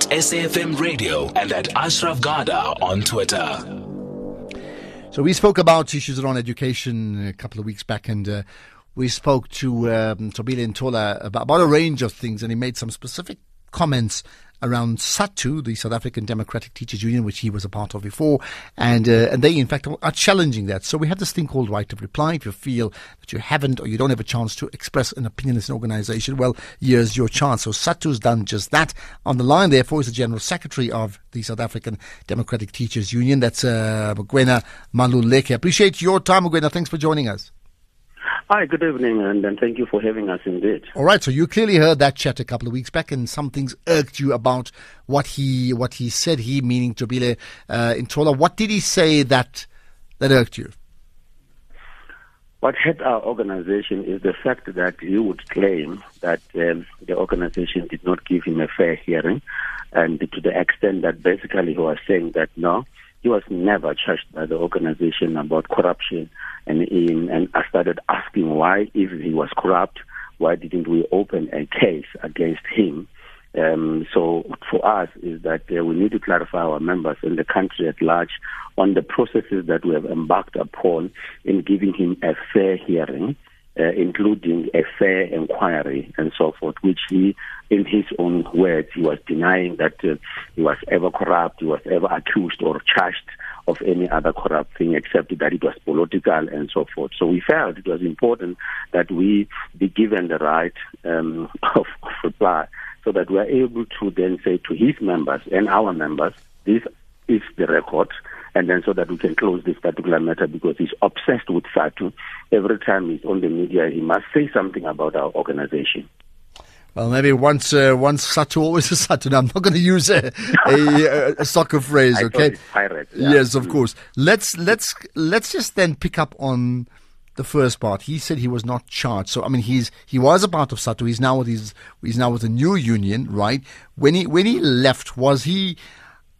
at SAFM Radio and at Ashraf Garda on Twitter. So we spoke about issues around education a couple of weeks back, and uh, we spoke to um, Thobile Ntola about, about a range of things, and he made some specific comments around SADTU, the South African Democratic Teachers Union, which he was a part of before, and uh, and they in fact are challenging that. So we have this thing called right of reply. If you feel that you haven't or you don't have a chance to express an opinion as an organisation, well, here's your chance. So SADTU's done just that. On the line, therefore, is the General Secretary of the South African Democratic Teachers Union. That's uh, Mugwena Maluleke. Appreciate your time, Mugwena. Thanks for joining us. Hi, good evening, and, and thank you for having us indeed. All right, so you clearly heard that chat a couple of weeks back, and some things irked you about what he what he said. He meaning Thobile uh, Ntola. What did he say that that irked you? What hurt our organization is the fact that he would claim that um, the organization did not give him a fair hearing, and to the extent that basically he was saying that no, he was never charged by the organization about corruption and in, and I started asking why, if he was corrupt, why didn't we open a case against him? Um, so for us is that uh, we need to clarify our members in the country at large on the processes that we have embarked upon in giving him a fair hearing uh, including a fair inquiry and so forth, which he, in his own words, he was denying that uh, he was ever corrupt, he was ever accused or charged of any other corrupt thing except that it was political and so forth. So we felt it was important that we be given the right um, of, of reply so that we are able to then say to his members and our members, this is the record and then so that we can close this particular matter because he's obsessed with SADTU. Every time he's on the media, he must say something about our organization. Well, maybe once uh, once SADTU, always a SADTU. Now, I'm not going to use a, a, a soccer phrase, okay? Pirate, yeah. Yes, of course. Let's let's let's just then pick up on the first part. He said he was not charged. So I mean, he's he was a part of SADTU. He's now with his he's now with a new union, right? When he when he left, was he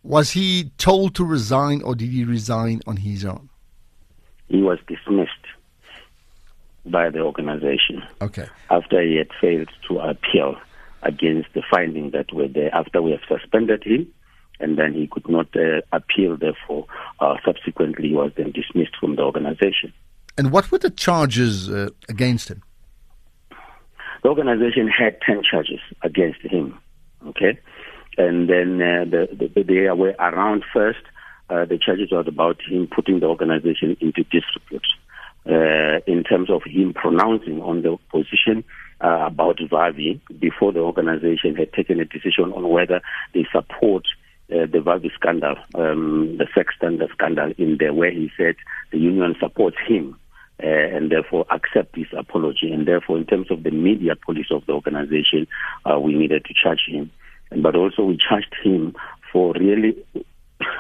was he told to resign or did he resign on his own? He was dismissed by the organization. Okay. After he had failed to appeal against the findings that were there, after we have suspended him, and then he could not uh, appeal, therefore, uh, subsequently he was then dismissed from the organization. And what were the charges uh, against him? The organization had 10 charges against him. Okay and then uh, the, the, they were around first. Uh, the charges were about him putting the organization into disrepute. Uh, in terms of him pronouncing on the position uh, about Vavi before the organization had taken a decision on whether they support uh, the Vavi scandal, um, the sex scandal scandal, in there where he said the union supports him. Uh, and therefore accept his apology. And therefore, in terms of the media police of the organization, uh, we needed to charge him but also we charged him for really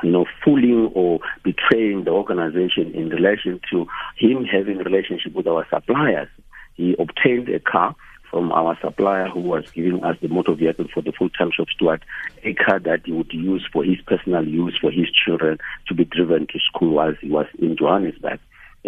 you know, fooling or betraying the organization in relation to him having a relationship with our suppliers. He obtained a car from our supplier who was giving us the motor vehicle for the full-time shop steward, a car that he would use for his personal use for his children to be driven to school while he was in Johannesburg.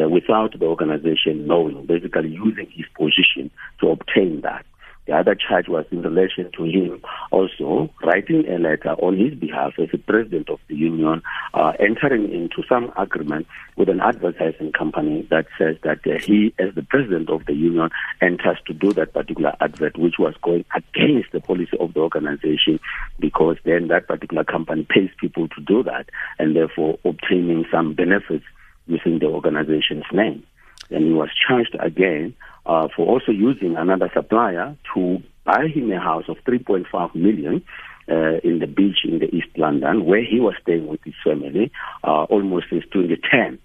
Uh, without the organization knowing, basically using his position to obtain that. The other charge was in relation to him also writing a letter on his behalf as the president of the union, uh, entering into some agreement with an advertising company that says that uh, he, as the president of the union, enters to do that particular advert, which was going against the policy of the organization, because then that particular company pays people to do that, and therefore obtaining some benefits within the organization's name. And he was charged again uh, for also using another supplier to buy him a house of 3.5 million uh, in the beach in the East London, where he was staying with his family uh, almost since 2010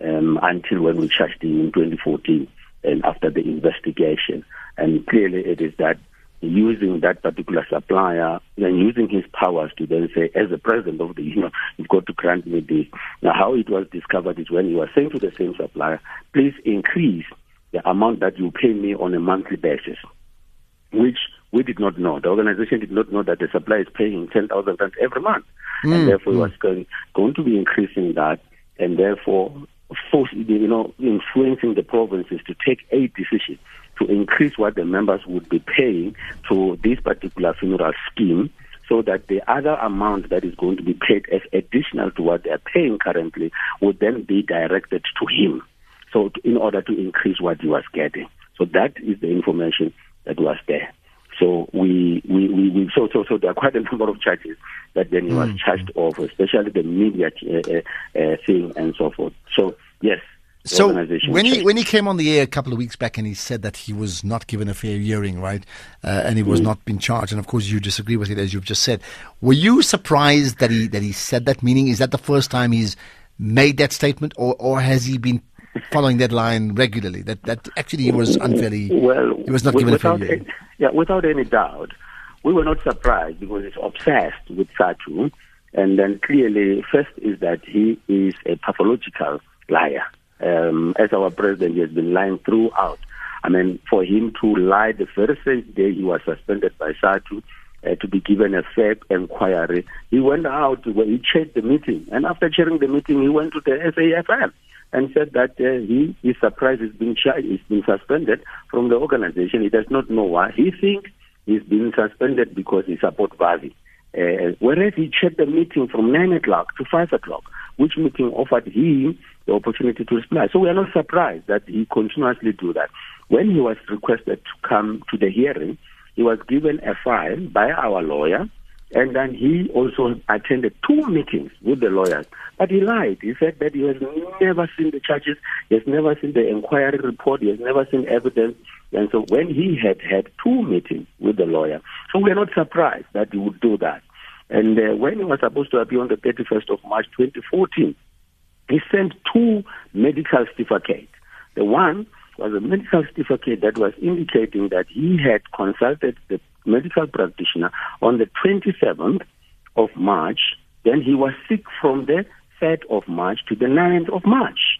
um, until when we charged him in 2014 and after the investigation. And clearly it is that using that particular supplier and using his powers to then say, as the president of the union, you've got to grant me this. Now, how it was discovered is when he was saying to the same supplier, please increase the amount that you pay me on a monthly basis, which we did not know. The organization did not know that the supplier is paying 10,000 rand every month. Mm. And therefore, mm. was going, going to be increasing that and therefore force, you know, influencing the provinces to take a decision to increase what the members would be paying to this particular funeral scheme so that the other amount that is going to be paid as additional to what they're paying currently would then be directed to him. So in order to increase what he was getting. So that is the information that was there. So we, we, we, we so, so, so there are quite a number of charges that then he was charged off, especially the media uh, uh, thing and so forth. So yes, so when he when he came on the air a couple of weeks back and he said that he was not given a fair hearing, right, uh, and he was mm. not being charged, and of course you disagree with it as you've just said. Were you surprised that he that he said that? Meaning, is that the first time he's made that statement, or or has he been following that line regularly? That that actually he was unfairly well, he was not given a fair hearing. Yeah, without any doubt, we were not surprised because he's obsessed with SADTU, and then clearly, first is that he is a pathological liar um, as our president, he has been lying throughout. I mean, for him to lie the same day he was suspended by SADTU, uh, to be given a fair inquiry, he went out where he chaired the meeting. And after chairing the meeting, he went to the SAFM and said that uh, he is surprised he's been charged, he's been suspended from the organization. He does not know why. He thinks he's been suspended because he supports Vavi. Uh, whereas he chaired the meeting from 9 o'clock to 5 o'clock, which meeting offered him the opportunity to reply. So we are not surprised that he continuously do that. When he was requested to come to the hearing, he was given a file by our lawyer, and then he also attended two meetings with the lawyers. But he lied. He said that he has never seen the charges, he has never seen the inquiry report, he has never seen evidence. And so when he had had two meetings with the lawyer, so we're not surprised that he would do that. And uh, when he was supposed to appear on the 31st of March 2014, he sent two medical certificates. The one was a medical certificate that was indicating that he had consulted the medical practitioner on the 27th of March. Then he was sick from the 3rd of March to the 9th of March.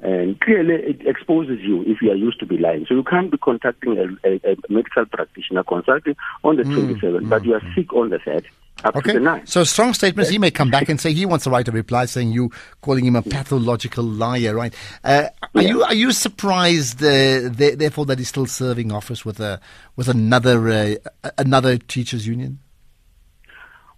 And clearly, it exposes you if you are used to be lying. So you can't be contacting a, a, a medical practitioner consulting on the mm, 27th, mm, but you are sick on the 3rd up okay. to the ninth. So strong statements. He may come back and say he wants to write a reply saying you calling him a pathological liar, right? Uh, are yeah. you are you surprised, uh, therefore, that he's still serving office with a with another uh, another teachers union?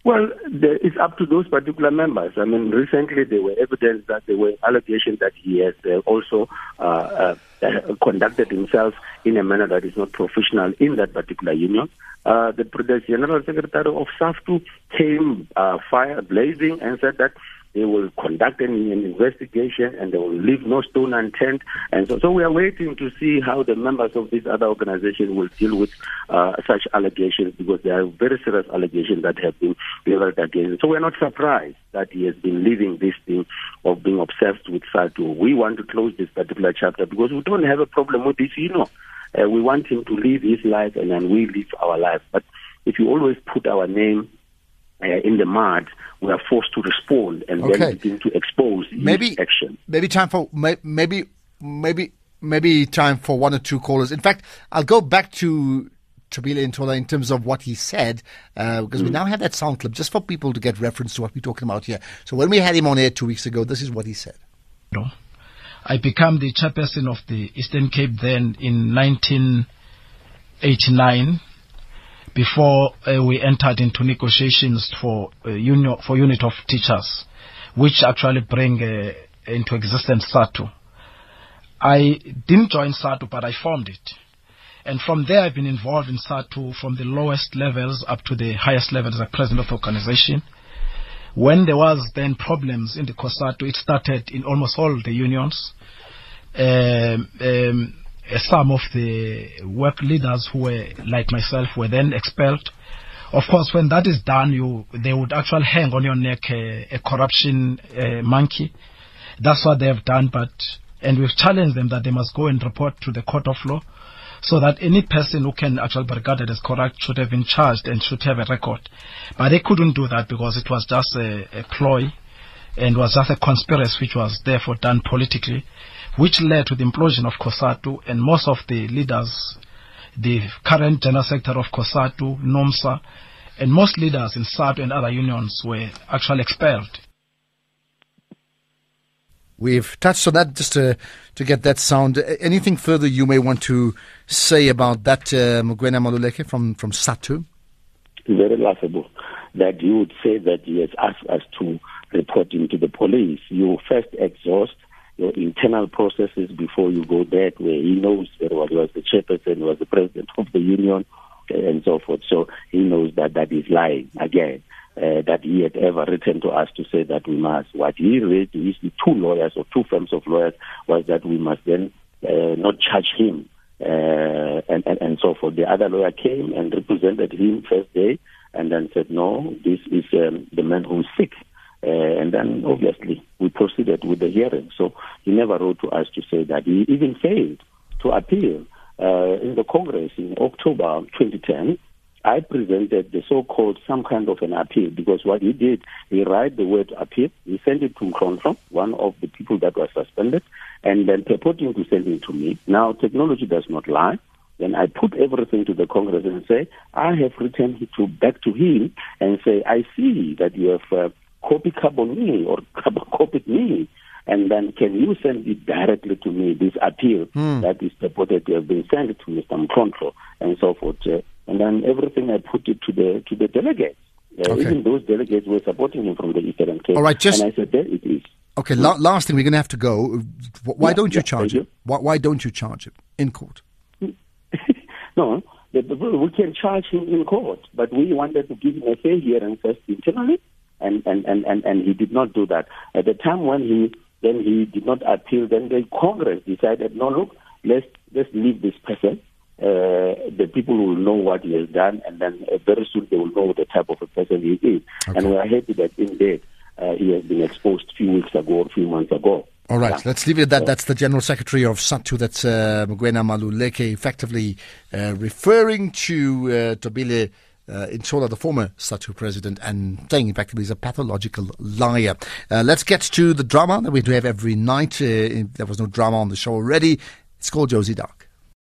Well, it's up to those particular members. I mean, recently there were evidence that there were allegations that he has uh, also uh, uh, conducted himself in a manner that is not professional in that particular union. Uh, the, the General Secretary of SAFTU came uh, fire blazing and said that they will conduct an, an, investigation and they will leave no stone unturned. And so, so we are waiting to see how the members of this other organization will deal with uh, such allegations because there are very serious allegations that have been leveled against. So we are not surprised that he has been leaving this thing of being obsessed with SADTU. We want to close this particular chapter because we don't have a problem with this, you know. Uh, we want him to live his life and then we live our life. But if you always put our name uh, in the mud, we are forced to respond and okay. then begin to expose maybe, action. Maybe time for maybe maybe maybe time for one or two callers. In fact, I'll go back to Thobile Ntola in terms of what he said, uh, because mm. we now have that sound clip just for people to get reference to what we're talking about here. So when we had him on air two weeks ago, this is what he said. No. I became the chairperson of the Eastern Cape then in 1989 before uh, we entered into negotiations for uh, union, for unit of teachers, which actually bring uh, into existence SADTU. I didn't join SADTU, but I formed it. And from there, I've been involved in SADTU from the lowest levels up to the highest levels as a president of the organization. When there was then problems in the COSATU, it started in almost all the unions. Um, um, some of the work leaders who were like myself were then expelled. Of course, when that is done, you they would actually hang on your neck a, a corruption uh, monkey. That's what they have done, but and we've challenged them that they must go and report to the court of law, so that any person who can actually be regarded as corrupt should have been charged and should have a record. But they couldn't do that because it was just a, a ploy and was just a conspiracy which was therefore done politically which led to the implosion of COSATU and most of the leaders, the current general secretary of COSATU, NUMSA, and most leaders in SADTU and other unions were actually expelled. We've touched on that just to, to get that sound. Anything further you may want to say about that, uh, Mugwena Maluleke from, from SADTU? Very laughable. that you would say that he has asked us to report him to the police. You first exhaust your internal processes before you go that where He knows that was the chairperson, was the president of the union, and so forth. So he knows that that is lying again. Uh, that he had ever written to us to say that we must. What he read to his two lawyers or two firms of lawyers was that we must then uh, not charge him uh, and, and, and so forth. The other lawyer came and represented him first day and then said, no, this is um, the man who's sick. Uh, and then obviously we proceeded with the hearing. So he never wrote to us to say that. He even failed to appeal uh, in the Congress in October 2010. I presented the so-called some kind of an appeal because what he did, he write the word appeal, he sent it to Mkhontlo, one of the people that was suspended, and then purporting to send it to me. Now, technology does not lie. Then I put everything to the Congress and say, I have written to back to him and say, I see that you have uh, copied carbon me or copy me and then can you send it directly to me, this appeal Hmm. that is purported to have been sent to Mr. Mkhontlo and so forth. And then everything I put it to the to the delegates. Uh, Okay. Even those delegates were supporting him from the Eastern Cape. All right, just- and I said, there it is. Okay, la- last thing, we're going to have to go. Why Yeah, don't you yeah, charge it? Why, why don't you charge it in court? no, we can charge him in court, but we wanted to give him a fair hearing first internally, and, and, and, and, and he did not do that. At the time when he then he did not appeal, then the Congress decided, no, look, let's let's leave this person. Uh, the people will know what he has done, and then uh, very soon they will know the type of a person he is. Okay. And we are happy that indeed uh, he has been exposed a few weeks ago, or a few months ago. All right, Yeah. let's leave it at that. That's the General Secretary of SADTU, that's uh, Mugwena Maluleke, effectively uh, referring to uh, Thobile uh, the former SADTU president, and saying effectively he's a pathological liar. Uh, let's get to the drama that we do have every night. Uh, there was no drama on the show already. It's called Josie Dark.